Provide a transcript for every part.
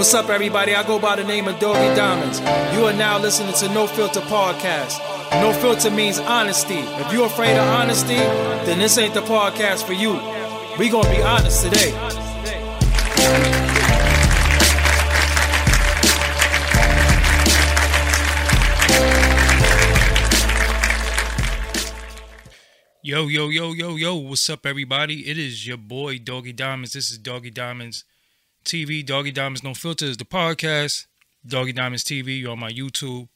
What's up, everybody? I go by the name of Doggy Diamonds. You are now listening to No Filter Podcast. No filter means honesty. If you're afraid of honesty, then this ain't the podcast for you. We gonna be honest today. Yo, yo, yo, yo, yo, what's up, everybody? It is your boy, Doggy Diamonds. This is Doggy Diamonds TV, Doggy Diamonds No Filters, the podcast, Doggy Diamonds TV. You're on my YouTube.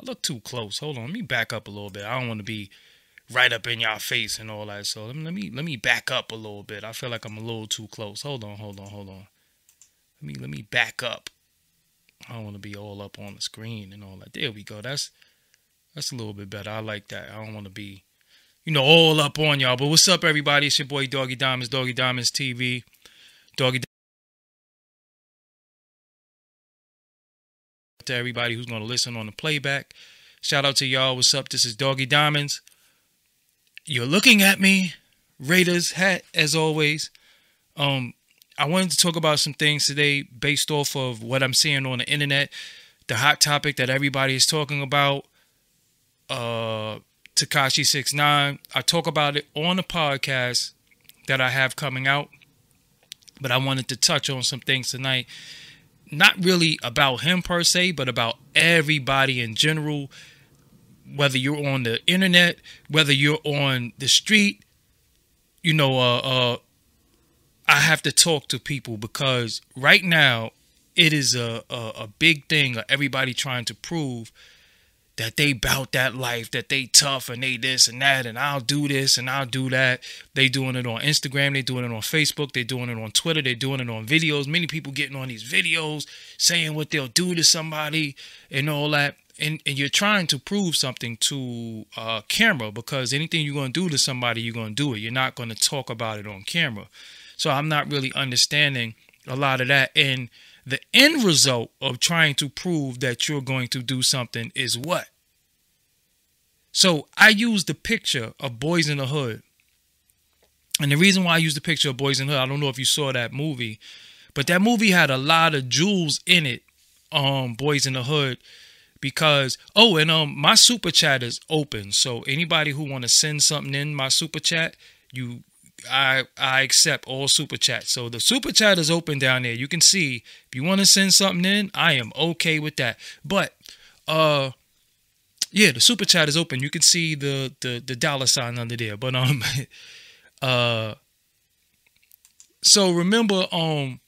I look too close. Hold on, let me back up a little bit. I don't want to be right up in y'all face and all that. So let me, let me let me back up a little bit. I feel like I'm a little too close. Hold on, hold on, hold on. Let me let me back up. I don't want to be all up on the screen and all that. There we go. That's that's a little bit better. I like that. I don't want to be you know, all up on y'all. But what's up, everybody? It's your boy Doggy Diamonds, Doggy Diamonds TV, Doggy. To everybody who's going to listen on the playback, shout out to y'all. What's up? This is Doggy Diamonds. You're looking at me, Raiders hat as always. Um, I wanted to talk about some things today based off of what I'm seeing on the internet, the hot topic that everybody is talking about. Uh Tekashi Six Nine. I talk about it on the podcast that I have coming out, but I wanted to touch on some things tonight. Not really about him per se, but about everybody in general. Whether you're on the internet, whether you're on the street, you know, uh, uh, I have to talk to people because right now it is a, a, a big thing of everybody trying to prove that they bout that life, that they tough and they this and that, and I'll do this and I'll do that. They doing it on Instagram, they doing it on Facebook, they doing it on Twitter, they doing it on videos. Many people getting on these videos saying what they'll do to somebody and all that. And, and you're trying to prove something to uh, camera because anything you're going to do to somebody, you're going to do it. You're not going to talk about it on camera. So I'm not really understanding a lot of that. And the end result of trying to prove that you're going to do something is what? So I use the picture of Boys in the Hood. And the reason why I use the picture of Boys in the Hood, I don't know if you saw that movie, but that movie had a lot of jewels in it, um, Boys in the Hood. Because oh, and um my super chat is open. So anybody who want to send something in my super chat, you I I accept all super chats. So the super chat is open down there. You can see if you want to send something in, I am okay with that. But uh yeah, the super chat is open. You can see the the the dollar sign under there. But um uh so remember um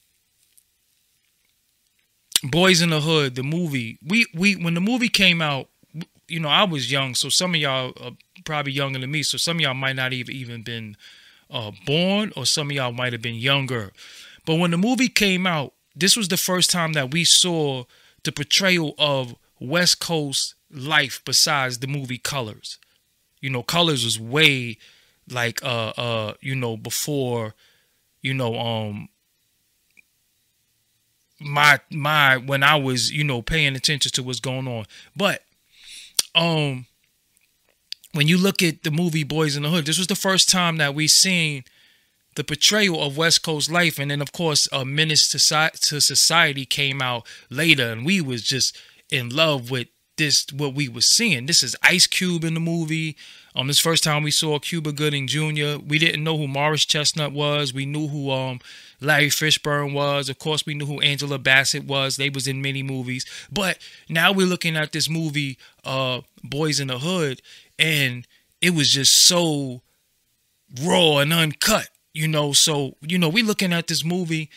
Boys in the Hood, the movie. We we when the movie came out, you know, I was young, so some of y'all are probably younger than me, so some of y'all might not even even been uh, born, or some of y'all might have been younger. But when the movie came out, this was the first time that we saw the portrayal of West Coast life besides the movie Colors. You know, Colors was way like uh uh you know before you know um my my when I was you know paying attention to what's going on. But um when you look at the movie Boys in the Hood, this was the first time that we seen the portrayal of West Coast life, and then of course, a Menace to, to Society came out later, and we was just in love with this what we was seeing. This is Ice Cube in the movie. Um, this first time we saw Cuba Gooding Jr. We didn't know who Morris Chestnut was. We knew who um Larry Fishburne was. Of course, we knew who Angela Bassett was. They was in many movies. But now we're looking at this movie, uh, Boys in the Hood, and it was just so raw and uncut, you know. So you know, we looking at this movie,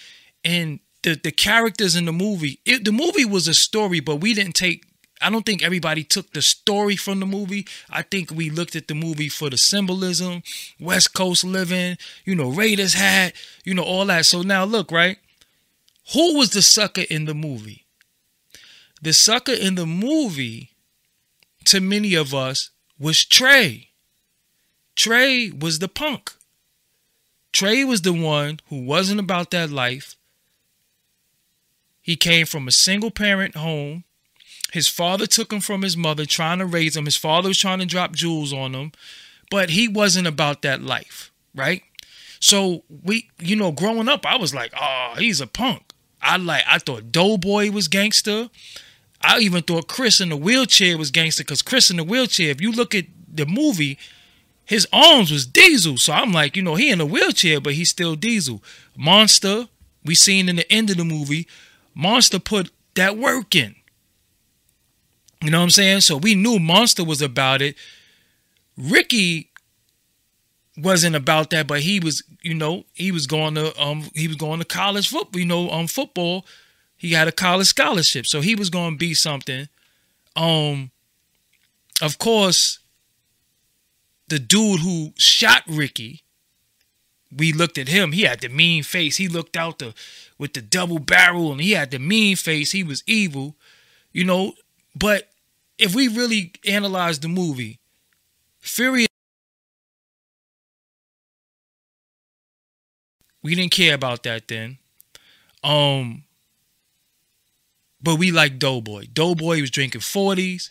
and the the characters in the movie. It, the movie was a story, but we didn't take I don't think everybody took the story from the movie. I think we looked at the movie for the symbolism, West Coast living, you know, Raiders hat, you know, all that. So now look, right? Who was the sucker in the movie? The sucker in the movie, to many of us, was Trey. Trey was the punk. Trey was the one who wasn't about that life. He came from a single parent home his father took him from his mother, trying to raise him. His father was trying to drop jewels on him, but he wasn't about that life, right? So we, you know, growing up, I was like, oh, he's a punk. I like I thought Doughboy was gangster. I even thought Chris in the wheelchair was gangster because Chris in the wheelchair, if you look at the movie, his arms was diesel. So I'm like, you know, he in a wheelchair, but he's still diesel. Monster, we seen in the end of the movie, Monster put that work in. You know what I'm saying? So we knew Monster was about it. Ricky wasn't about that, but he was, you know, he was going to um he was going to college football, you know, um football. He had a college scholarship, so he was going to be something. Um of course, the dude who shot Ricky, we looked at him. He had the mean face. He looked out the with the double barrel and he had the mean face. He was evil, you know. But if we really analyze the movie, Fury We didn't care about that then. Um, but we like Doughboy. Doughboy was drinking 40s.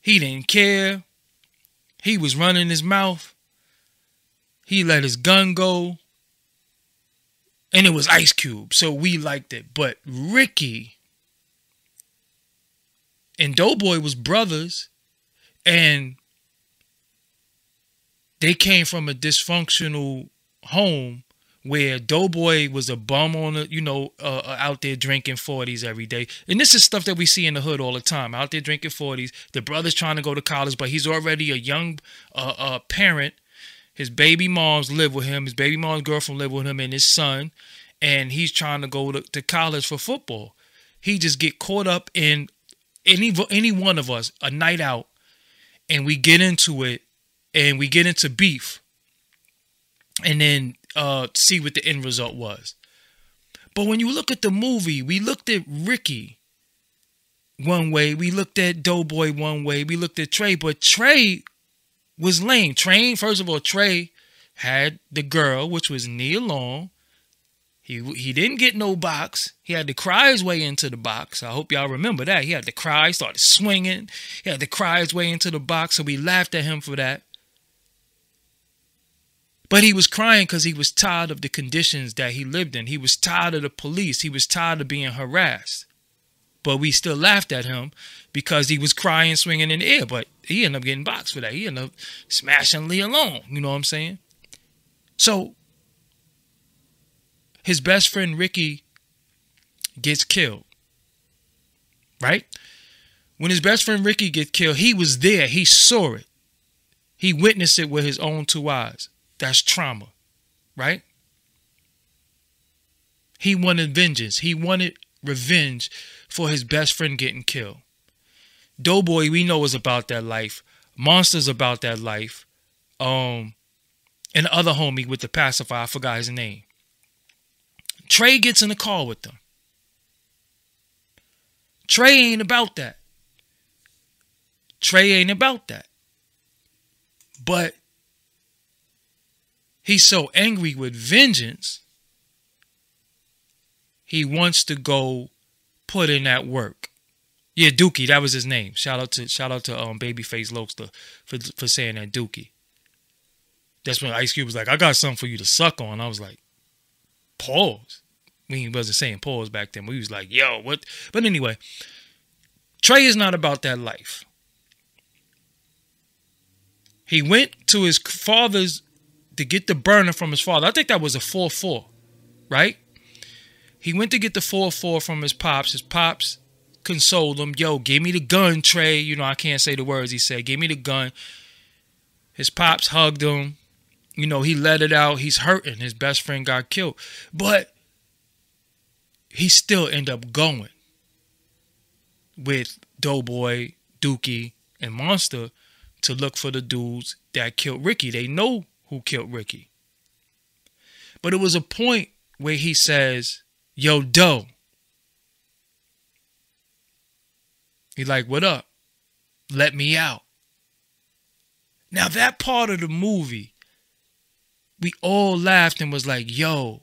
He didn't care. He was running his mouth. He let his gun go. And it was Ice Cube. So we liked it. But Ricky and Doughboy was brothers. And they came from a dysfunctional home where Doughboy was a bum on the, you know, uh, uh out there drinking 40s every day. And this is stuff that we see in the hood all the time. Out there drinking 40s. The brother's trying to go to college, but he's already a young uh, uh, parent. His baby moms live with him. His baby mom's girlfriend live with him and his son. And he's trying to go to, to college for football. He just get caught up in any any one of us a night out and we get into it and we get into beef and then uh, see what the end result was. But when you look at the movie, we looked at Ricky one way, we looked at Doughboy one way, we looked at Trey, but Trey was lame. Trey, first of all, Trey had the girl, which was Nia Long. He he didn't get no box. He had to cry his way into the box. I hope y'all remember that. He had to cry, started swinging. He had to cry his way into the box, so we laughed at him for that. But he was crying because he was tired of the conditions that he lived in. He was tired of the police. He was tired of being harassed. But we still laughed at him because he was crying, swinging in the air. But he ended up getting boxed for that. He ended up smashing Nia Long. You know what I'm saying? So his best friend Ricky gets killed. Right? When his best friend Ricky gets killed, he was there. He saw it. He witnessed it with his own two eyes. That's trauma, right? He wanted vengeance. He wanted revenge for his best friend getting killed. Doughboy, we know is about that life. Monster's about that life. Um, and the other homie with the pacifier, I forgot his name. Trey gets in the car with them. Trey ain't about that. Trey ain't about that. But He's so angry with vengeance, he wants to go put in that work. Yeah, Dookie, that was his name. Shout out to shout out to um Babyface Lokester for for saying that Dookie. That's when Ice Cube was like, I got something for you to suck on. I was like, pause. We wasn't saying pause back then. We was like, yo, what? But anyway, Trey is not about that life. He went to his father's to get the burner from his father. I think that was a 4 4, right? He went to get the 4 4 from his pops. His pops consoled him. Yo, give me the gun, Trey. You know, I can't say the words he said. Give me the gun. His pops hugged him. You know, he let it out. He's hurting. His best friend got killed. But he still ended up going with Doughboy, Dookie, and Monster to look for the dudes that killed Ricky. They know who killed Ricky. But it was a point where he says, Yo, Doe. He's like, What up? Let me out. Now, that part of the movie, we all laughed and was like, Yo,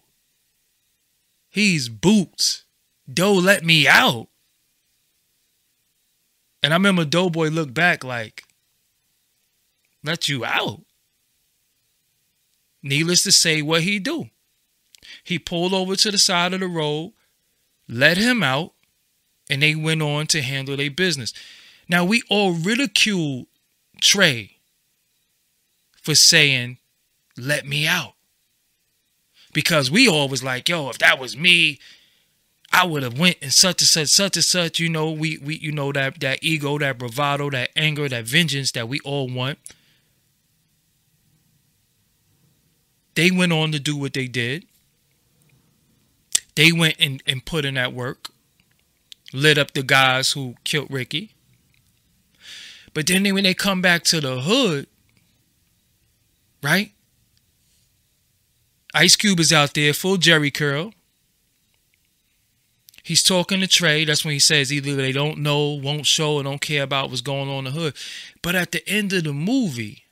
he's boots. Doe let me out. And I remember Doughboy looked back like, let you out. Needless to say, what he do? He pulled over to the side of the road, let him out, and they went on to handle their business. Now, we all ridiculed Trey for saying, let me out. Because we all was like, yo, if that was me, I would have went and such and such, such and such. You know, we we you know that that ego, that bravado, that anger, that vengeance that we all want. They went on to do what they did. They went and, and put in that work, lit up the guys who killed Ricky. But then they, when they come back to the hood, right? Ice Cube is out there, full Jheri curl. He's talking to Trey. That's when he says either they don't know, won't show, or don't care about what's going on in the hood. But at the end of the movie,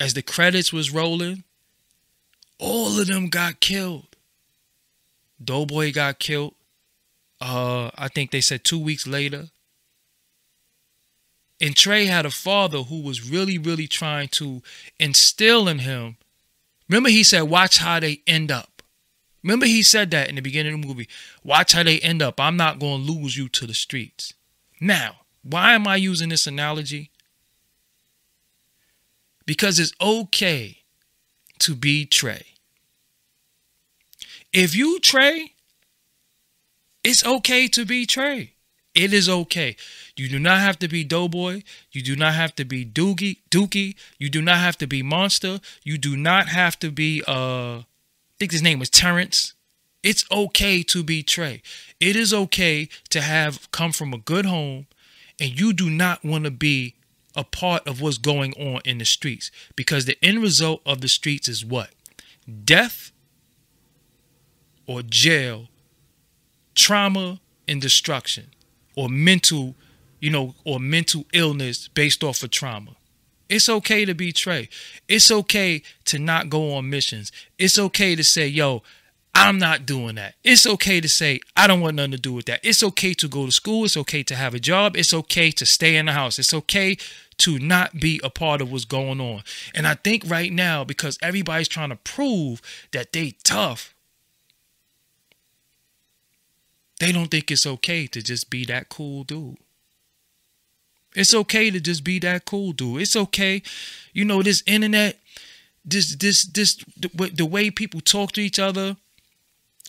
as the credits was rolling, all of them got killed. Doughboy got killed. Uh, I think they said two weeks later. And Trey had a father who was really, really trying to instill in him. Remember, he said, Watch how they end up. Remember, he said that in the beginning of the movie. Watch how they end up. I'm not going to lose you to the streets. Now, why am I using this analogy? Because it's okay to be Trey. If you Trey, it's okay to be Trey. It is okay. You do not have to be Doughboy. You do not have to be Doogie, Dookie. You do not have to be Monster. You do not have to be uh I think his name was Terrence. It's okay to be Trey. It is okay to have come from a good home and you do not want to be a part of what's going on in the streets because the end result of the streets is what? Death or jail, trauma and destruction or mental, you know, or mental illness based off of trauma. It's okay to be Trey. It's okay to not go on missions. It's okay to say, yo, I'm not doing that. It's okay to say, I don't want nothing to do with that. It's okay to go to school. It's okay to have a job. It's okay to stay in the house. It's okay to not be a part of what's going on. And I think right now, because everybody's trying to prove that they tough, they don't think it's okay to just be that cool dude. It's okay to just be that cool dude. It's okay. You know, this internet, this, this, this, the, the way people talk to each other,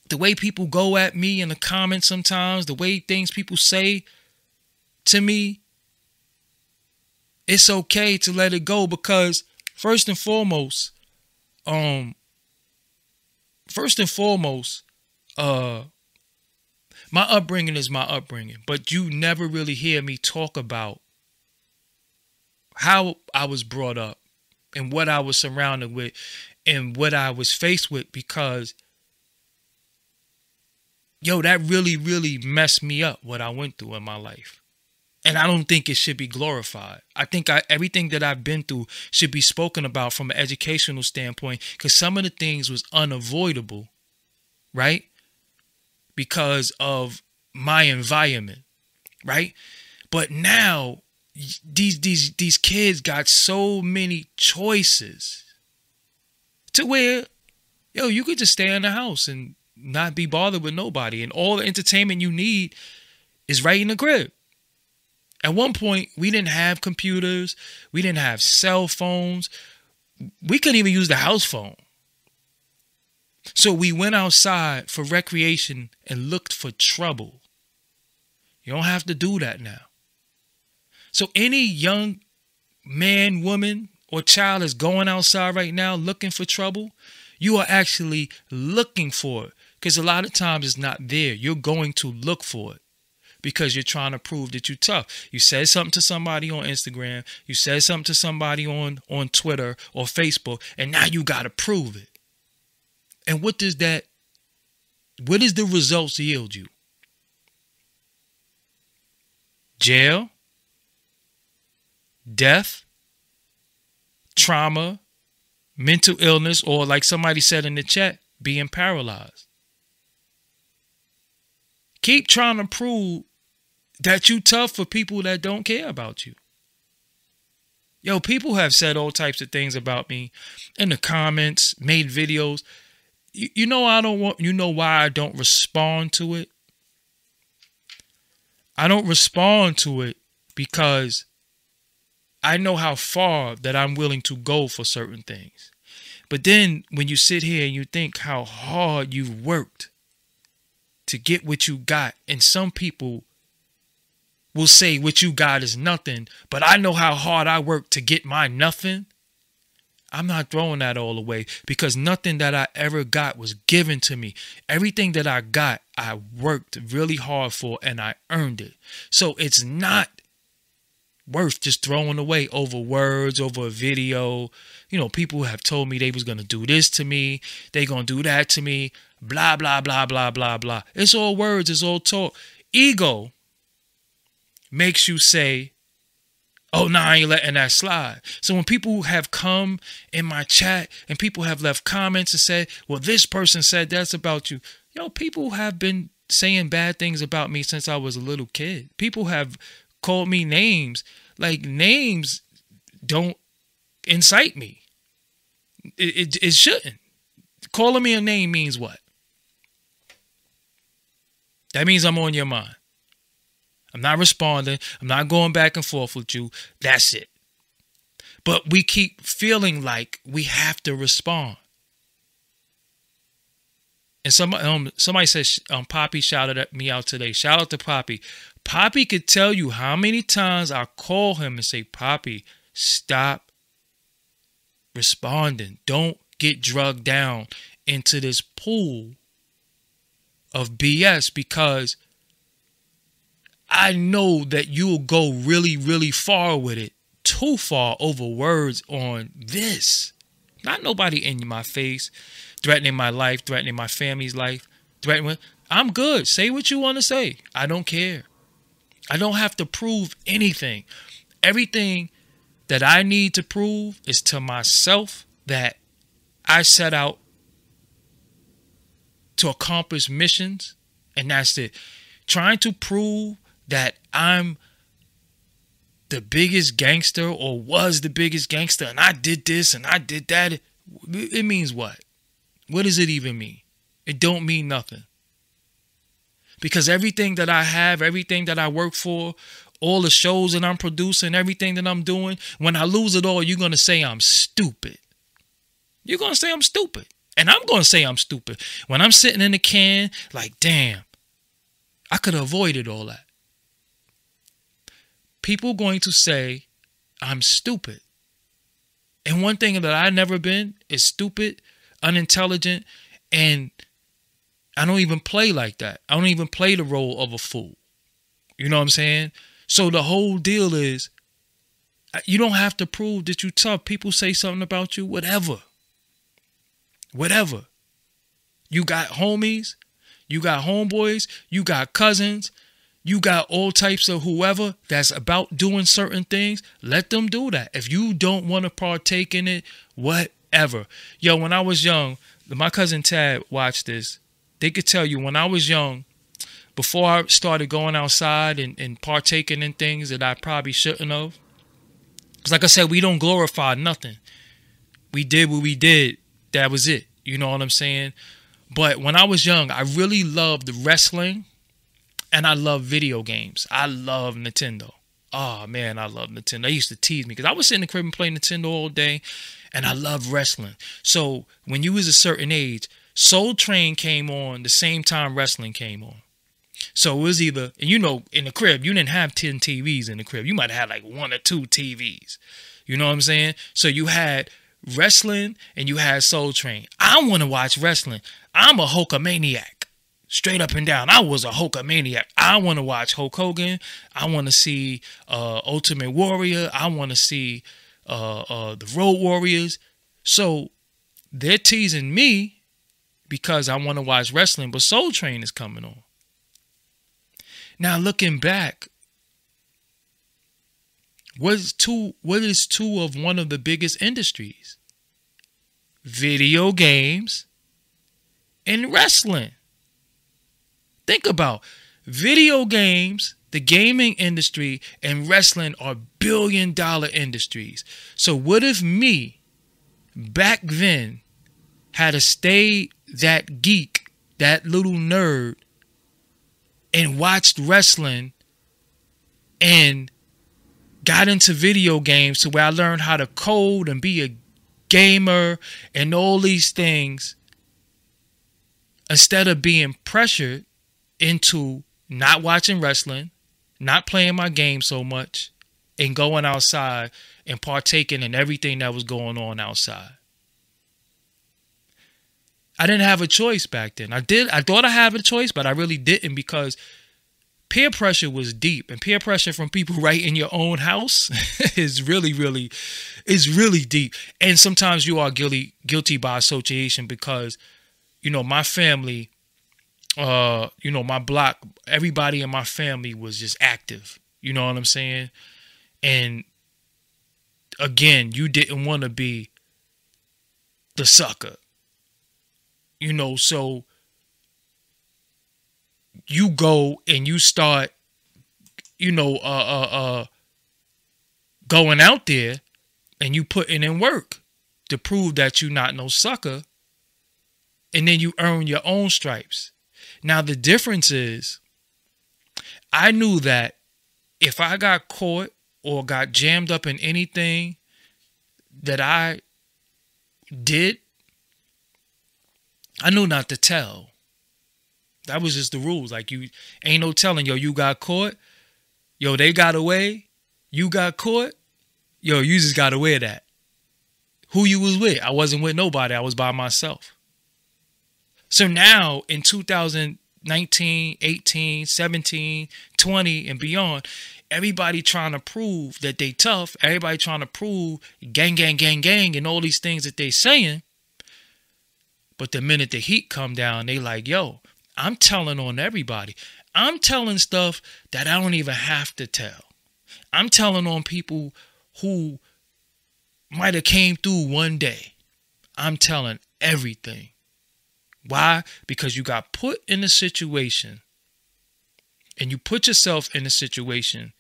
the way people go at me in the comments sometimes, the way things people say to me, it's okay to let it go because first and foremost, um, first and foremost, uh, my upbringing is my upbringing, but you never really hear me talk about how I was brought up and what I was surrounded with and what I was faced with because yo, that really, really messed me up what I went through in my life. And I don't think it should be glorified. I think I, everything that I've been through should be spoken about from an educational standpoint because some of the things was unavoidable, right? because of my environment, right? But now these these these kids got so many choices to where yo you could just stay in the house and not be bothered with nobody and all the entertainment you need is right in the crib at one point we didn't have computers we didn't have cell phones we couldn't even use the house phone so we went outside for recreation and looked for trouble. You don't have to do that now. So any young man, woman, or child is going outside right now looking for trouble, you are actually looking for it. Because a lot of times it's not there. You're going to look for it because you're trying to prove that you're tough. You said something to somebody on Instagram, you said something to somebody on, on Twitter or Facebook, and now you got to prove it. And what does that, what does the results yield you? Jail, death, trauma, mental illness, or like somebody said in the chat, being paralyzed. Keep trying to prove that you tough for people that don't care about you. Yo, people have said all types of things about me in the comments, made videos you, you know I don't want you know why I don't respond to it I don't respond to it because I know how far that I'm willing to go for certain things. But then when you sit here and you think how hard you've worked to get what you got, and some people will say what you got is nothing, but I know how hard I worked to get my nothing. I'm not throwing that all away because nothing that I ever got was given to me. Everything that I got, I worked really hard for and I earned it. So it's not worth just throwing away over words, over a video. You know, people have told me they was going to do this to me, they going to do that to me, blah blah blah blah blah blah. It's all words, it's all talk. Ego makes you say oh, nah, I ain't letting that slide. So when people have come in my chat and people have left comments and said, well, this person said that's about you. Yo, people have been saying bad things about me since I was a little kid. People have called me names. Like names don't incite me. It, it, it shouldn't. Calling me a name means what? That means I'm on your mind. I'm not responding. I'm not going back and forth with you. That's it. But we keep feeling like we have to respond. And somebody, um, somebody says, um, Poppy shouted at me out today. Shout out to Poppy. Poppy could tell you how many times I call him and say, Poppy, stop responding. Don't get drugged down into this pool of BS because I know that you'll go really, really far with it. Too far over words on this. Not nobody in my face, threatening my life, threatening my family's life, threatening. I'm good. Say what you want to say. I don't care. I don't have to prove anything. Everything that I need to prove is to myself that I set out to accomplish missions, and that's it. Trying to prove that I'm the biggest gangster or was the biggest gangster and I did this and I did that. It means what? What does it even mean? It don't mean nothing. Because everything that I have, everything that I work for, all the shows that I'm producing, everything that I'm doing, when I lose it all, you're going to say I'm stupid. You're going to say I'm stupid. And I'm going to say I'm stupid. When I'm sitting in the can, like, damn, I could have avoided all that people going to say I'm stupid. And one thing that I've never been is stupid, unintelligent, and I don't even play like that. I don't even play the role of a fool. You know what I'm saying? So the whole deal is you don't have to prove that you're tough. People say something about you, whatever. Whatever. You got homies, you got homeboys, you got cousins, you got all types of whoever that's about doing certain things, let them do that. If you don't want to partake in it, whatever. Yo, when I was young, my cousin Tad watched this. They could tell you when I was young, before I started going outside and, and partaking in things that I probably shouldn't have. Because, like I said, we don't glorify nothing. We did what we did. That was it. You know what I'm saying? But when I was young, I really loved wrestling and I love video games. I love Nintendo. Oh man, I love Nintendo. They used to tease me because I was sitting in the crib and playing Nintendo all day, and I love wrestling. So when you was a certain age, Soul Train came on the same time wrestling came on. So it was either, and you know, in the crib, you didn't have 10 TVs in the crib. You might have had like one or two TVs. You know what I'm saying? So you had wrestling and you had Soul Train. I want to watch wrestling. I'm a Hulkamaniac straight up and down. I was a Hulkamaniac. I want to watch Hulk Hogan. I want to see uh, Ultimate Warrior. I want to see uh, uh, the Road Warriors. So they're teasing me because I want to watch wrestling, but Soul Train is coming on. Now looking back, what is two what is two of one of the biggest industries? Video games and wrestling. Think about video games, the gaming industry, and wrestling are billion dollar industries. So, what if me back then had to stay that geek, that little nerd, and watched wrestling and got into video games to where I learned how to code and be a gamer and all these things instead of being pressured into not watching wrestling, not playing my game so much, and going outside and partaking in everything that was going on outside. I didn't have a choice back then. I did I thought I had a choice, but I really didn't because peer pressure was deep and peer pressure from people right in your own house is really really is really deep and sometimes you are guilty guilty by association because you know my family uh you know my block everybody in my family was just active. You know what i'm saying? And again you didn't want to be the sucker. You know so you go and you start, you know, uh, uh, uh, going out there and you putting in work to prove that you're not no sucker, and then you earn your own stripes. Now the difference is, I knew that if I got caught or got jammed up in anything that I did, I knew not to tell. That was just the rules. Like you ain't no telling, yo, you got caught. Yo, they got away. You got caught. Yo, you just got away of that. Who you was with? I wasn't with nobody. I was by myself. So now in 2019, 18, 17, 20, and beyond, everybody trying to prove that they tough. Everybody trying to prove gang, gang, gang, gang, and all these things that they saying. But the minute the heat come down, they like, yo, I'm telling on everybody. I'm telling stuff that I don't even have to tell. I'm telling on people who might have came through one day. I'm telling everything. Why? Because you got put in a situation and you put yourself in a situation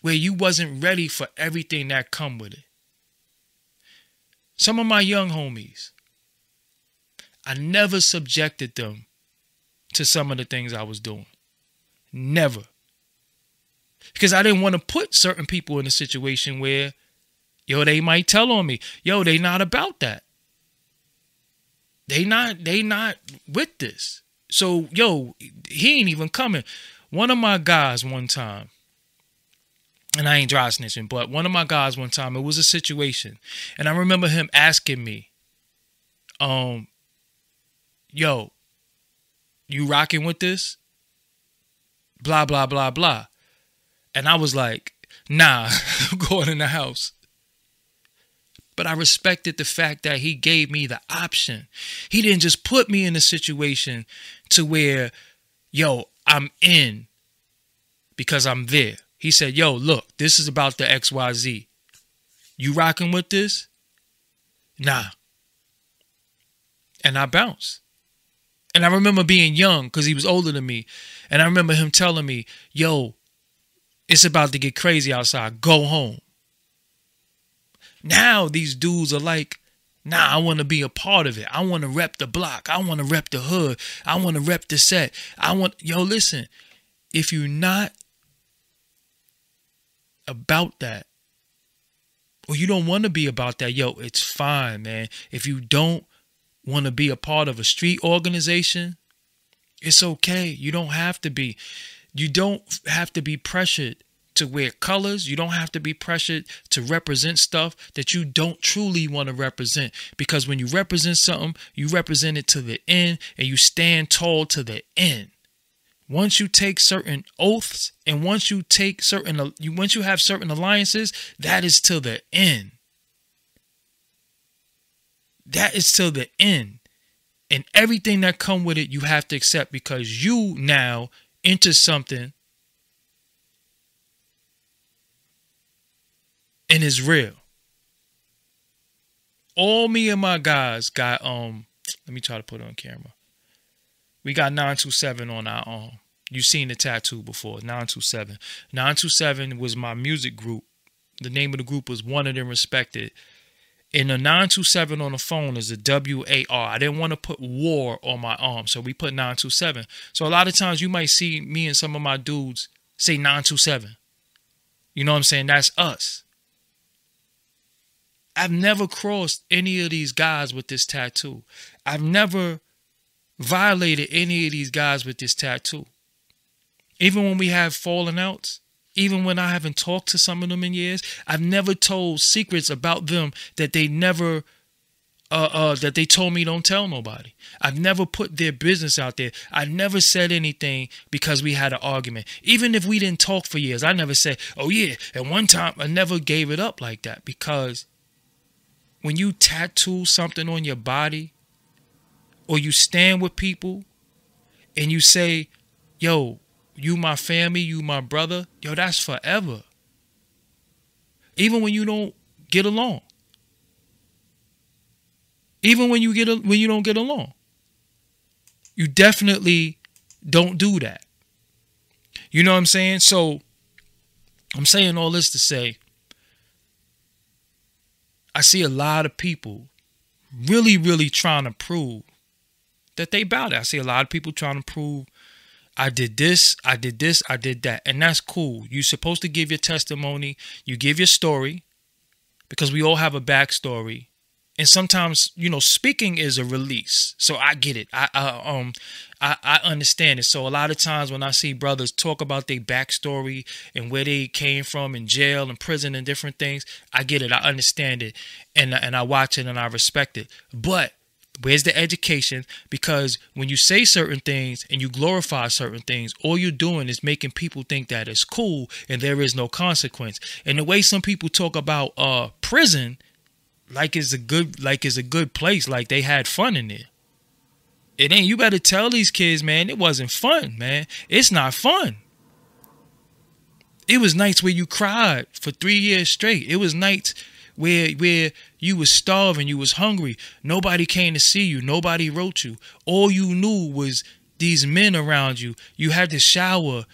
where you wasn't ready for everything that come with it. Some of my young homies, I never subjected them to some of the things I was doing. Never. Because I didn't want to put certain people in a situation where, yo, they might tell on me, yo, they not about that. They not, they not with this. So, yo, he ain't even coming. One of my guys one time, and I ain't dry snitching, but one of my guys one time, it was a situation. And I remember him asking me, um, yo, you rocking with this? Blah, blah, blah, blah. And I was like, nah, I'm going in the house. But I respected the fact that he gave me the option. He didn't just put me in a situation to where, yo, I'm in because I'm there. He said, yo, look, this is about the XYZ. You rocking with this? Nah. And I bounced. And I remember being young because he was older than me. And I remember him telling me, yo, it's about to get crazy outside. Go home. Now these dudes are like, nah, I want to be a part of it. I want to rep the block. I want to rep the hood. I want to rep the set. I want, yo, listen, if you're not about that, or you don't want to be about that, yo, it's fine, man. If you don't want to be a part of a street organization, it's okay. You don't have to be. You don't have to be pressured to wear colors. You don't have to be pressured to represent stuff that you don't truly want to represent. Because when you represent something, you represent it to the end and you stand tall to the end. Once you take certain oaths and once you take certain once you have certain alliances, that is till the end. That is till the end. And everything that come with it, you have to accept because you now enter something and it's real. All me and my guys got um let me try to put on camera. We got 927 on our arm. You've seen the tattoo before, 927. 927 was my music group. The name of the group was Wanted and Respected. And the 927 on the phone is the a W-A-R. I didn't want to put war on my arm, so we put 927. So a lot of times you might see me and some of my dudes say 927. You know what I'm saying? That's us. I've never crossed any of these guys with this tattoo. I've never violated any of these guys with this tattoo. Even when we have fallen outs, even when I haven't talked to some of them in years, I've never told secrets about them that they never uh, uh, that they told me don't tell nobody. I've never put their business out there. I never said anything because we had an argument. Even if we didn't talk for years, I never said, "Oh yeah." At one time, I never gave it up like that because when you tattoo something on your body, or you stand with people, and you say, "Yo, you my family, you my brother," yo, that's forever. Even when you don't get along even when you get a, when you don't get along. You definitely don't do that. You know what I'm saying? So I'm saying all this to say I see a lot of people really, really trying to prove that they it. I see a lot of people trying to prove I did this, I did this, I did that. And that's cool. You're supposed to give your testimony, you give your story, because we all have a backstory and sometimes you know speaking is a release so i get it i, I um I, I understand it. So a lot of times when i see brothers talk about their backstory and where they came from in jail and prison and different things i get it. I understand it. And and i watch it and i respect it. But where's the education? Because when you say certain things and you glorify certain things all you're doing is making people think that it's cool and there is no consequence. And the way some people talk about uh prison like it's a good like it's a good place. Like they had fun in there. It ain't you better tell these kids, man, it wasn't fun, man. It's not fun. It was nights where you cried for three years straight. It was nights where where you was starving, you was hungry. Nobody came to see you. Nobody wrote you. All you knew was these men around you. You had to shower,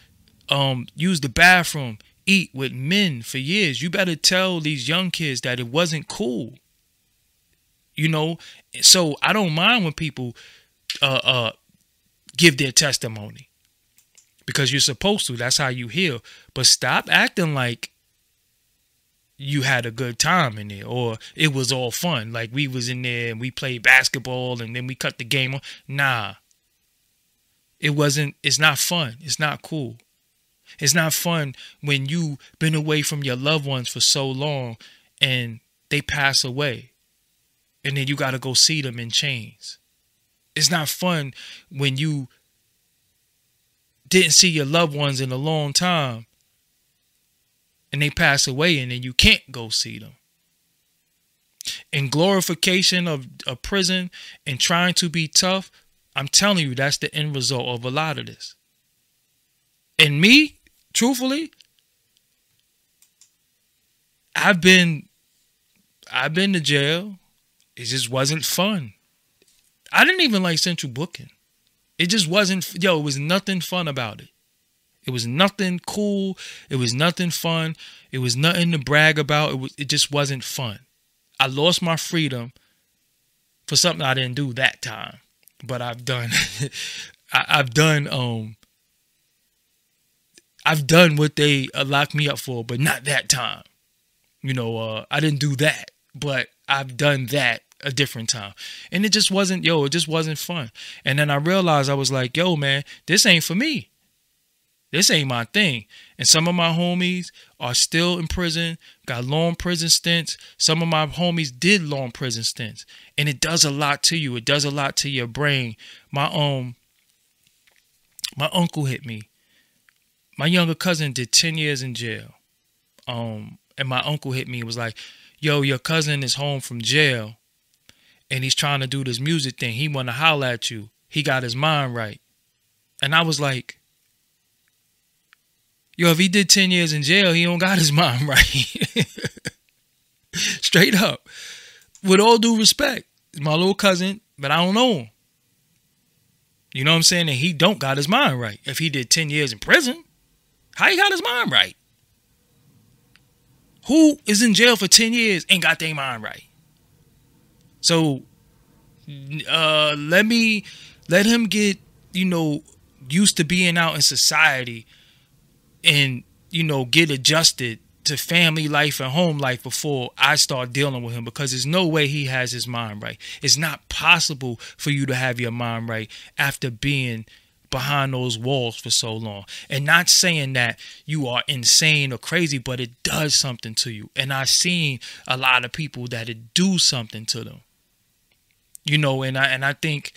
um, use the bathroom, eat with men for years. You better tell these young kids that it wasn't cool you know so i don't mind when people uh uh give their testimony. Because you're supposed to. That's how you heal. But stop acting like you had a good time in there or it was all fun. Like we was in there and we played basketball and then we cut the game on. Nah. It wasn't it's not fun. It's not cool. It's not fun when you been away from your loved ones for so long and they pass away. And then you got to go see them in chains. It's not fun when you didn't see your loved ones in a long time and they pass away and then you can't go see them. In glorification of a prison and trying to be tough, I'm telling you, that's the end result of a lot of this. And me, truthfully, I've been I've been to jail it just wasn't fun. I didn't even like central booking. It just wasn't, yo, it was nothing fun about it. It was nothing cool. It was nothing fun. It was nothing to brag about. It, was, it just wasn't fun. I lost my freedom for something I didn't do that time. But I've done, I, have done, um, I've done what they uh, locked me up for, but not that time. You know, uh, I didn't do that, but I've done that a different time. And it just wasn't, yo, it just wasn't fun. And then I realized I was like, yo, man, this ain't for me. This ain't my thing. And some of my homies are still in prison, got long prison stints. Some of my homies did long prison stints. And it does a lot to you. It does a lot to your brain. My um my uncle hit me. My younger cousin did 10 years in jail. Um and my uncle hit me and was like, "Yo, your cousin is home from jail and he's trying to do this music thing. He want to holler at you. He got his mind right. And I was like, yo, if he did 10 years in jail, he don't got his mind right. Straight up. With all due respect, my little cousin, but I don't know him. You know what I'm saying? And he don't got his mind right. If he did 10 years in prison, how he got his mind right? Who is in jail for 10 years and got their mind right? So uh let me let him get, you know, used to being out in society and, you know, get adjusted to family life and home life before I start dealing with him because there's no way he has his mind right. It's not possible for you to have your mind right after being behind those walls for so long. And not saying that you are insane or crazy, but it does something to you. And I've seen a lot of people that it do something to them. You know, and I and I think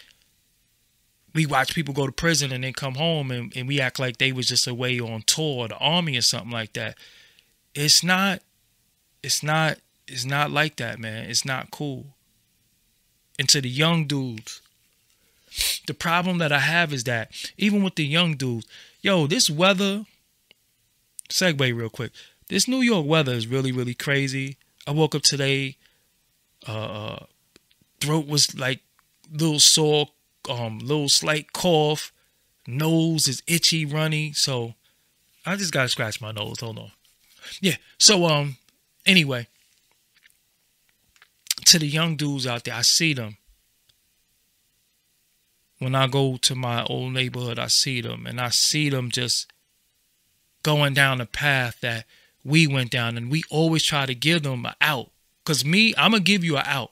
we watch people go to prison and then come home and, and we act like they was just away on tour the army or something like that. It's not it's not it's not like that, man. It's not cool. And to the young dudes, the problem that I have is that even with the young dudes, yo, this weather segue real quick. This New York weather is really, really crazy. I woke up today, uh, uh throat was like little sore, um, little slight cough, nose is itchy, runny. So I just gotta scratch my nose. Hold on. Yeah. So um anyway, to the young dudes out there, I see them. When I go to my old neighborhood, I see them and I see them just going down the path that we went down and we always try to give them an out. Cause me, I'm gonna give you an out.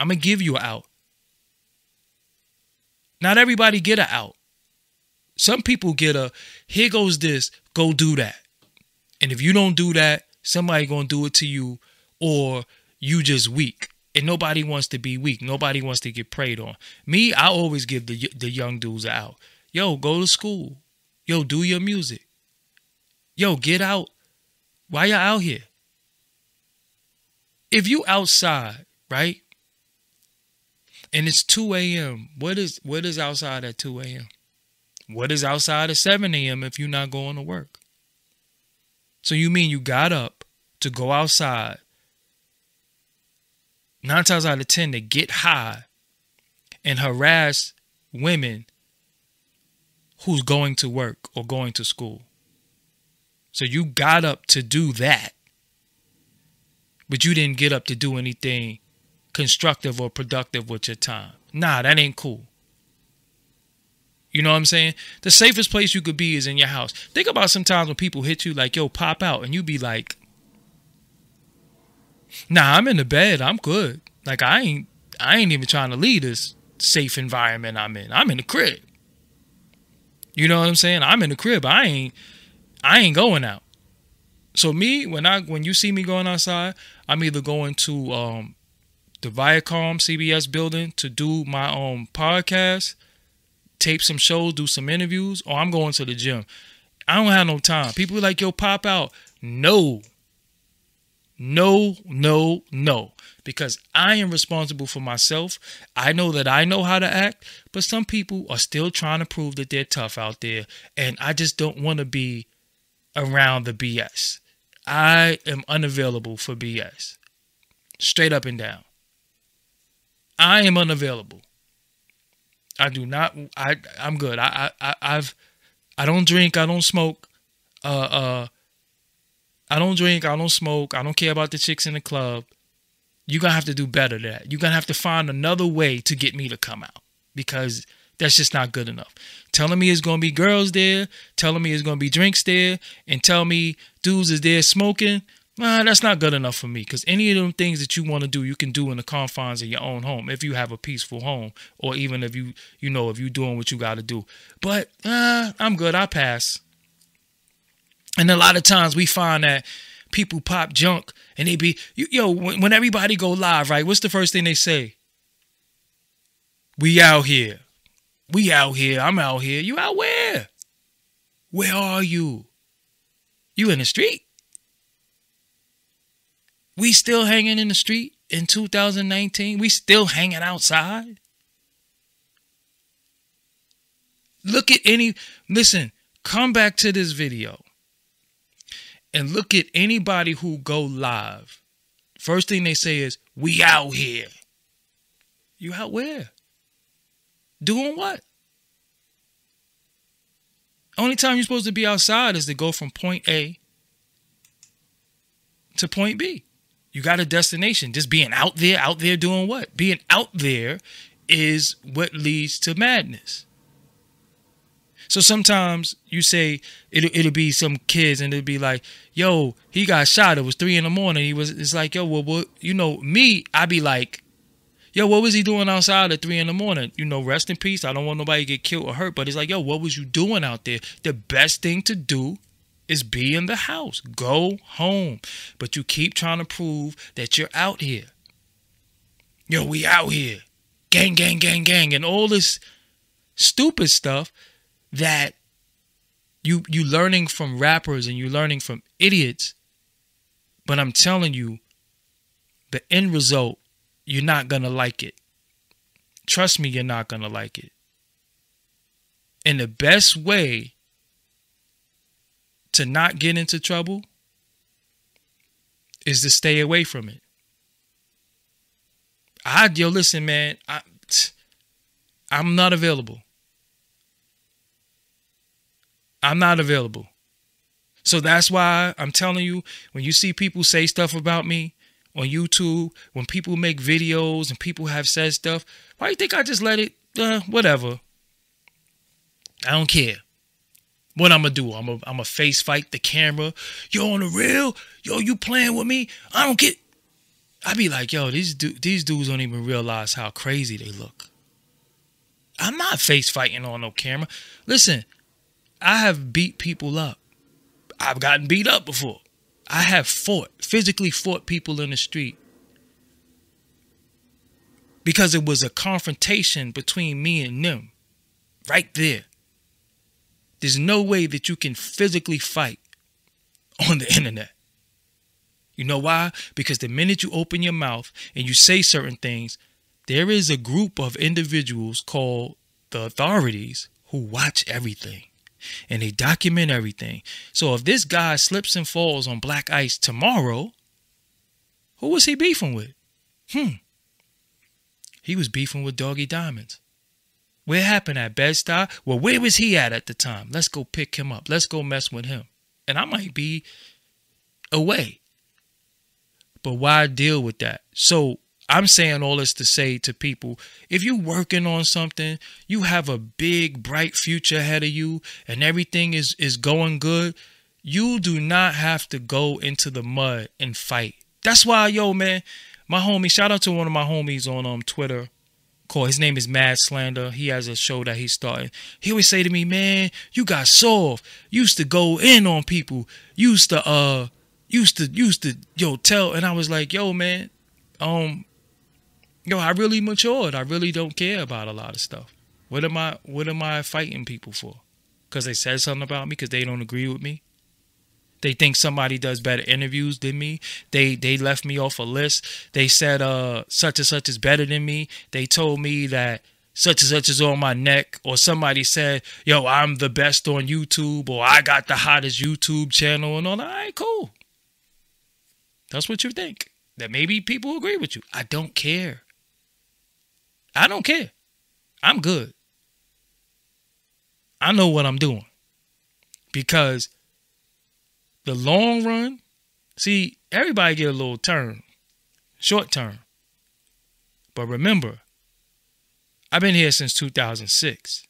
I'm gonna give you an out. Not everybody get a out. Some people get a here goes this, go do that. And if you don't do that, somebody gonna do it to you, or you just weak. And nobody wants to be weak. Nobody wants to get preyed on. Me, I always give the the young dudes out. Yo, go to school. Yo, do your music. Yo, get out. Why y'all out here? If you outside, right? And it's 2 a.m. What is what is outside at 2 a.m.? What is outside at 7 a.m. if you're not going to work? So you mean you got up to go outside nine times out of ten to get high and harass women who's going to work or going to school. So you got up to do that, but you didn't get up to do anything constructive or productive with your time. Nah, that ain't cool. You know what I'm saying? The safest place you could be is in your house. Think about sometimes when people hit you like, yo, pop out, and you be like, nah, I'm in the bed. I'm good. Like I ain't I ain't even trying to leave this safe environment I'm in. I'm in the crib. You know what I'm saying? I'm in the crib. I ain't I ain't going out. So me, when I when you see me going outside, I'm either going to um the Viacom CBS building to do my own podcast tape some shows, do some interviews, or I'm going to the gym. I don't have no time. People like, yo, pop out. No. No, no, no. Because I am responsible for myself. I know that I know how to act, but some people are still trying to prove that they're tough out there. And I just don't want to be around the BS. I am unavailable for BS. Straight up and down. I am unavailable. I do not. I I'm good. I I I've I don't drink. I don't smoke. Uh uh. I don't drink. I don't smoke. I don't care about the chicks in the club. You're gonna have to do better than that. You're gonna have to find another way to get me to come out because that's just not good enough. Telling me it's gonna be girls there, telling me it's gonna be drinks there, and tell me dudes is there smoking nah, that's not good enough for me. Because any of them things that you want to do, you can do in the confines of your own home if you have a peaceful home, or even if you, you know, if you're doing what you got to do. But uh, I'm good. I pass. And a lot of times we find that people pop junk and they be, yo, when, when everybody go live, right? What's the first thing they say? We out here. We out here. I'm out here. You out where? Where are you? You in the street? We still hanging in the street in 2019. We still hanging outside. Look at any, listen, come back to this video and look at anybody who go live. First thing they say is, we out here. You out where? Doing what? Only time you're supposed to be outside is to go from point A to point B. You got a destination. Just being out there, out there doing what? Being out there is what leads to madness. So sometimes you say it'll, it'll be some kids and it'll be like, yo, he got shot. It was three in the morning. He was, it's like, yo, well, what, you know, me, I'd be like, yo, what was he doing outside at three in the morning? You know, rest in peace. I don't want nobody to get killed or hurt. But it's like, yo, what was you doing out there? The best thing to do is be in the house. Go home. But you keep trying to prove that you're out here. Yo, we out here. Gang, gang, gang, gang, and all this stupid stuff that you you learning from rappers and you learning from idiots. But I'm telling you, the end result, you're not gonna like it. Trust me, you're not gonna like it. And the best way to not get into trouble is to stay away from it. I yo listen, man. I I'm not available. I'm not available. So that's why I'm telling you when you see people say stuff about me on YouTube, when people make videos and people have said stuff, why do you think I just let it uh, whatever? I don't care. What I'm gonna do? I'm gonna I'm gonna face fight the camera. Yo, on the real, yo, you playing with me? I don't get. I be like, yo, these du- these dudes don't even realize how crazy they look. I'm not face fighting on no camera. Listen, I have beat people up. I've gotten beat up before. I have fought, physically fought people in the street because it was a confrontation between me and them right there. There's no way that you can physically fight on the internet. You know why? Because the minute you open your mouth and you say certain things, there is a group of individuals called the authorities who watch everything and they document everything. So if this guy slips and falls on black ice tomorrow, who was he beefing with? Hmm. He was beefing with Doggie Diamonds. Where happened at Bed-Stuy? Well, where was he at at the time? Let's go pick him up. Let's go mess with him. And I might be away. But why deal with that? So I'm saying all this to say to people if you're working on something, you have a big, bright future ahead of you, and everything is, is going good, you do not have to go into the mud and fight. That's why, yo, man, my homie, shout out to one of my homies on um Twitter called his name is Mad Slander. He has a show that he's starting. He always say to me, Man, you got soft. used to go in on people. used to uh used to used to yo tell and I was like, yo, man, um, yo, I really matured. I really don't care about a lot of stuff. What am I what am I fighting people for? Because they said something about me because they don't agree with me. They think somebody does better interviews than me. They they left me off a list. They said uh such and such is better than me. They told me that such and such is on my neck or somebody said, "Yo, I'm the best on YouTube" or "I got the hottest YouTube channel" and all that. All right, cool. That's what you think. That maybe people agree with you. I don't care. I don't care. I'm good. I know what I'm doing. Because the long run, see, everybody get a little turn, short term. But remember, I've been here since 2006.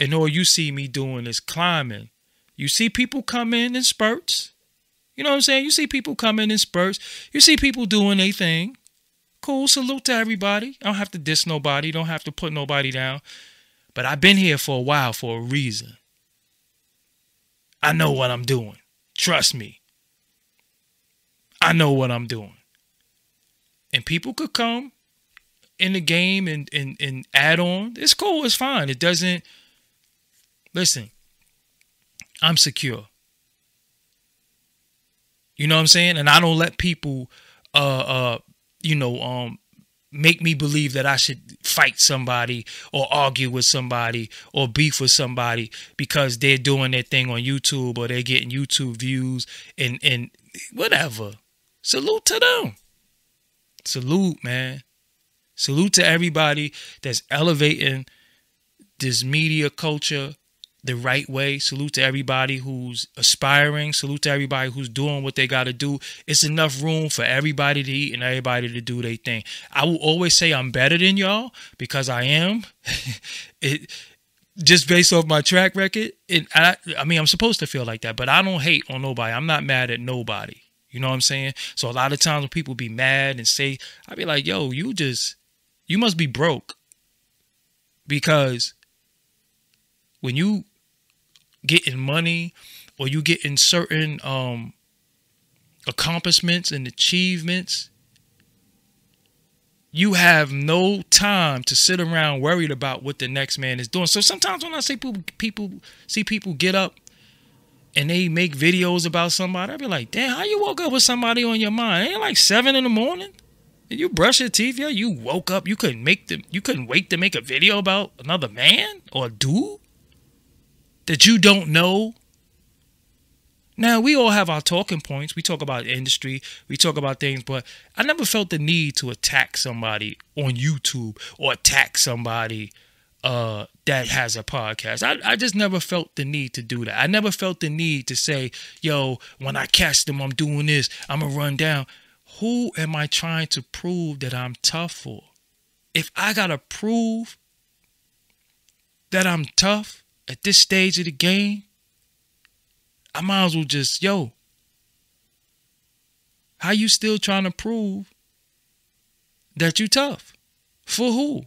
And all you see me doing is climbing. You see people come in in spurts. You know what I'm saying? You see people come in in spurts. You see people doing a thing. Cool, salute to everybody. I don't have to diss nobody, don't have to put nobody down. But I've been here for a while for a reason. I know what I'm doing. Trust me. I know what I'm doing. And people could come in the game and, and, and add on. It's cool. It's fine. It doesn't. Listen, I'm secure. You know what I'm saying? And I don't let people, uh, uh, you know, um, make me believe that I should fight somebody or argue with somebody or beef with somebody because they're doing their thing on YouTube or they're getting YouTube views and and whatever. Salute to them. Salute, man. Salute to everybody that's elevating this media culture the right way. Salute to everybody who's aspiring. Salute to everybody who's doing what they got to do. It's enough room for everybody to eat and everybody to do their thing. I will always say I'm better than y'all because I am. it just based off my track record, and I, I mean, I'm supposed to feel like that, but I don't hate on nobody. I'm not mad at nobody. You know what I'm saying? So a lot of times when people be mad and say, I be like, yo, you just, you must be broke. Because when you getting money or you getting certain um accomplishments and achievements, you have no time to sit around worried about what the next man is doing. So sometimes when I see people, people see people get up and they make videos about somebody, I be like, damn, how you woke up with somebody on your mind? Ain't like seven in the morning? You brush your teeth, yeah? You woke up, you couldn't make them you couldn't wait to make a video about another man or dude that you don't know now, we all have our talking points. We talk about industry, we talk about things, but I never felt the need to attack somebody on YouTube or attack somebody uh, that has a podcast. I, I just never felt the need to do that. I never felt the need to say, yo, when I catch them, I'm doing this, I'm going to run down. Who am I trying to prove that I'm tough for? If I got to prove that I'm tough at this stage of the game, I might as well just, yo, how you still trying to prove that you tough? For who?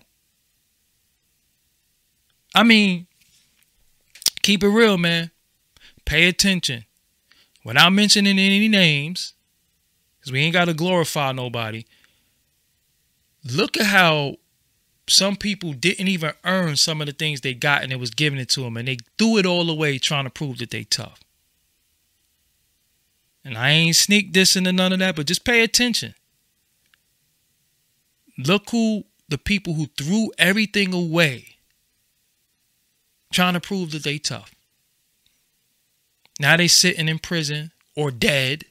I mean, keep it real, man. Pay attention. Without mentioning any names, because we ain't got to glorify nobody. Look at how some people didn't even earn some of the things they got and it was given it to them and they threw it all away trying to prove that they tough. And I ain't sneak dissing and none of that, but just pay attention. Look who the people who threw everything away trying to prove that they tough. Now they sitting in prison or dead.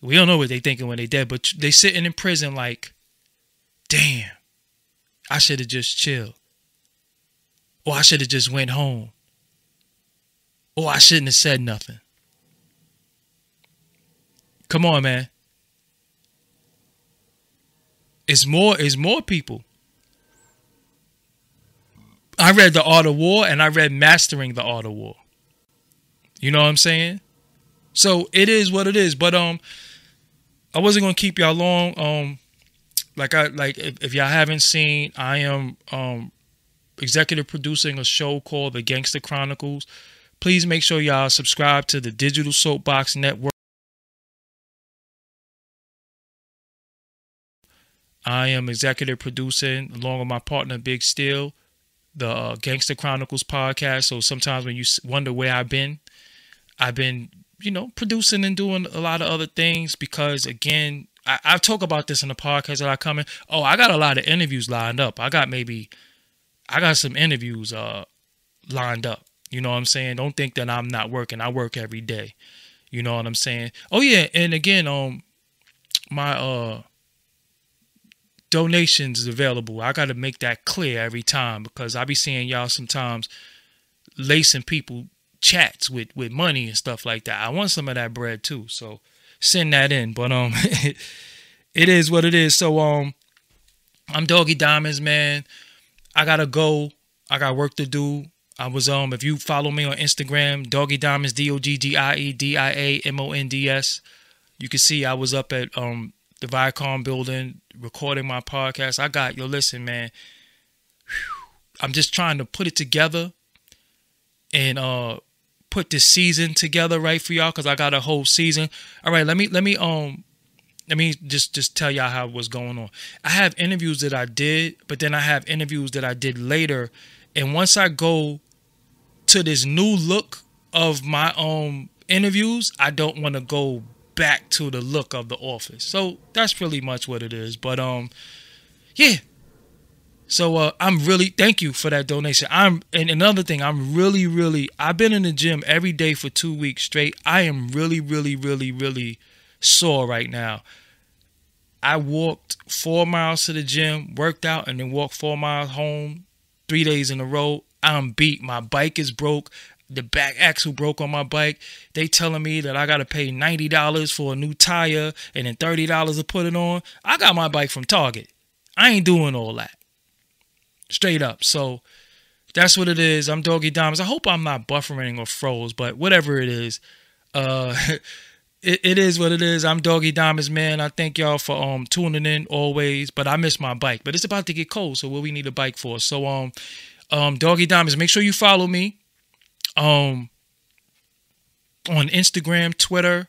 We don't know what they thinking when they dead, but they sitting in prison like, damn, I should have just chilled. Or I should have just went home. Or I shouldn't have said nothing. Come on, man. It's more, it's more people. I read The Art of War and I read Mastering the Art of War. You know what I'm saying? So it is what it is. But um I wasn't gonna keep y'all long. Um like I like if, if y'all haven't seen, I am um executive producing a show called The Gangster Chronicles. Please make sure y'all subscribe to the Digital Soapbox Network. I am executive producing along with my partner Big Steel, the uh, Gangster Chronicles podcast. So sometimes when you wonder where I've been, I've been, you know, producing and doing a lot of other things because again, I, I talk about this in the podcast that I come in. Oh, I got a lot of interviews lined up. I got maybe, I got some interviews uh lined up. You know what I'm saying? Don't think that I'm not working. I work every day. You know what I'm saying? Oh yeah, and again, um, my uh donations available. I got to make that clear every time because I be seeing y'all sometimes lacing people chats with with money and stuff like that. I want some of that bread too, so send that in. But um, it is what it is. So um, I'm Doggie Diamonds, man. I gotta go. I got work to do. I was um, if you follow me on Instagram, Doggie Diamonds, D O G G I E D I A M O N D S. You can see I was up at um the Viacom building, recording my podcast. I got yo, listen, man. I'm just trying to put it together and uh put this season together right for y'all because I got a whole season. All right, let me let me um let me just just tell y'all how what's going on. I have interviews that I did, but then I have interviews that I did later. And once I go to this new look of my um interviews, I don't want to go back to the look of the office. So that's pretty much what it is. But um, yeah. So uh, I'm really thank you for that donation. I'm and another thing, I'm really, really I've been in the gym every day for two weeks straight. I am really, really, really, really sore right now. I walked four miles to the gym, worked out, and then walked four miles home three days in a row. I'm beat. My bike is broke the back axle broke on my bike. They telling me that I gotta pay ninety dollars for a new tire and then thirty dollars to put it on. I got my bike from Target. I ain't doing all that. Straight up. So that's what it is. I'm Doggie Diamonds. I hope I'm not buffering or froze, but whatever it is, uh, it, it is what it is. I'm Doggie Diamonds, man. I thank y'all for um tuning in always. But I miss my bike. But it's about to get cold, so what we need a bike for? So um, um, Doggie Diamonds. Make sure you follow me. Um, on Instagram, Twitter,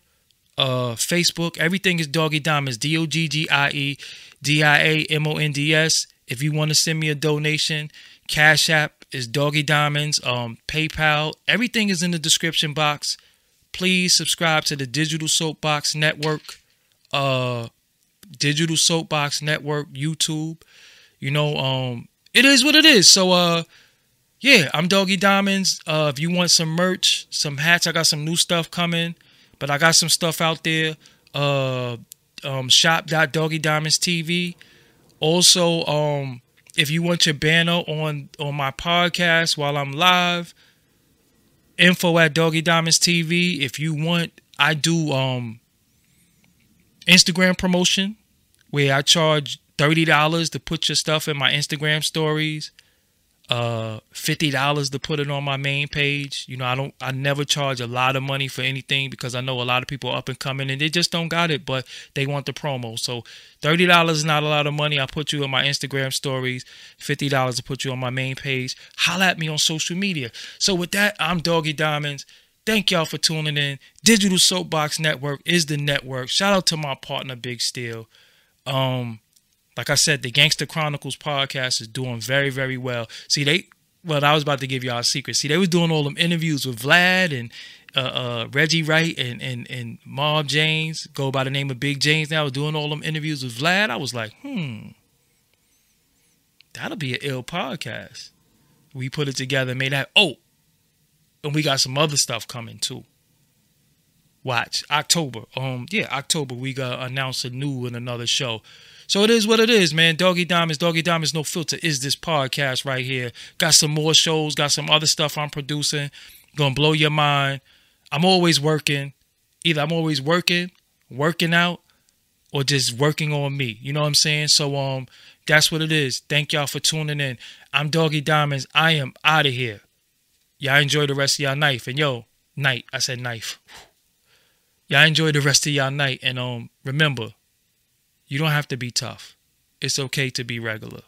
uh, Facebook. Everything is Doggie Diamonds. D O G G I E D I A M O N D S. If you want to send me a donation, Cash App is Doggie Diamonds. Um, PayPal. Everything is in the description box. Please subscribe to the Digital Soapbox Network. Uh, Digital Soapbox Network, YouTube. You know, um, it is what it is. So, uh, yeah, I'm Doggie Diamonds. Uh, if you want some merch, some hats, I got some new stuff coming. But I got some stuff out there. Uh, um, shop.doggiediamonds TV. Also, um, if you want your banner on on my podcast while I'm live, info at Doggie Diamonds TV. If you want, I do um Instagram promotion where I charge thirty dollars to put your stuff in my Instagram stories uh fifty dollars to put it on my main page. You know, I don't I never charge a lot of money for anything because I know a lot of people up and coming and they just don't got it, but they want the promo. So thirty dollars is not a lot of money. I put you in my Instagram stories, fifty dollars to put you on my main page. Holla at me on social media. So with that, I'm Doggie Diamonds. Thank y'all for tuning in. Digital Soapbox Network is the network. Shout out to my partner Big Steel. Um like I said, the Gangster Chronicles podcast is doing very, very well. See, they well, I was about to give y'all a secret. See, they was doing all them interviews with Vlad and uh, uh, Reggie Wright and, and and Mob James, go by the name of Big James now, was doing all them interviews with Vlad. I was like, hmm, that'll be an ill podcast. We put it together made that. Oh, and we got some other stuff coming too. Watch October. Um, yeah, October we got announced a new and another show. So it is what it is, man. Doggie Diamonds, Doggie Diamonds, no filter is this podcast right here. Got some more shows, got some other stuff I'm producing. Gonna blow your mind. I'm always working. Either I'm always working, working out, or just working on me. You know what I'm saying? So um, that's what it is. Thank y'all for tuning in. I'm Doggie Diamonds. I am out of here. Y'all enjoy the rest of y'all night. And yo, night. I said knife. Y'all enjoy the rest of y'all night. And um, remember, you don't have to be tough. It's okay to be regular.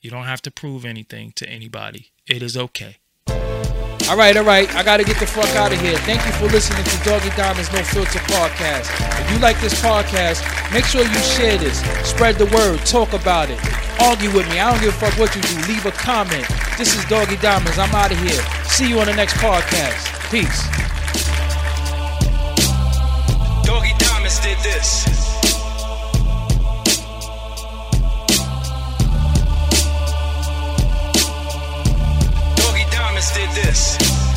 You don't have to prove anything to anybody. It is okay. All right, all right. I got to get the fuck out of here. Thank you for listening to Doggie Diamonds No Filter podcast. If you like this podcast, make sure you share this, spread the word, talk about it, argue with me. I don't give a fuck what you do. Leave a comment. This is Doggie Diamonds. I'm out of here. See you on the next podcast. Peace. Doggie Diamonds did this. did this.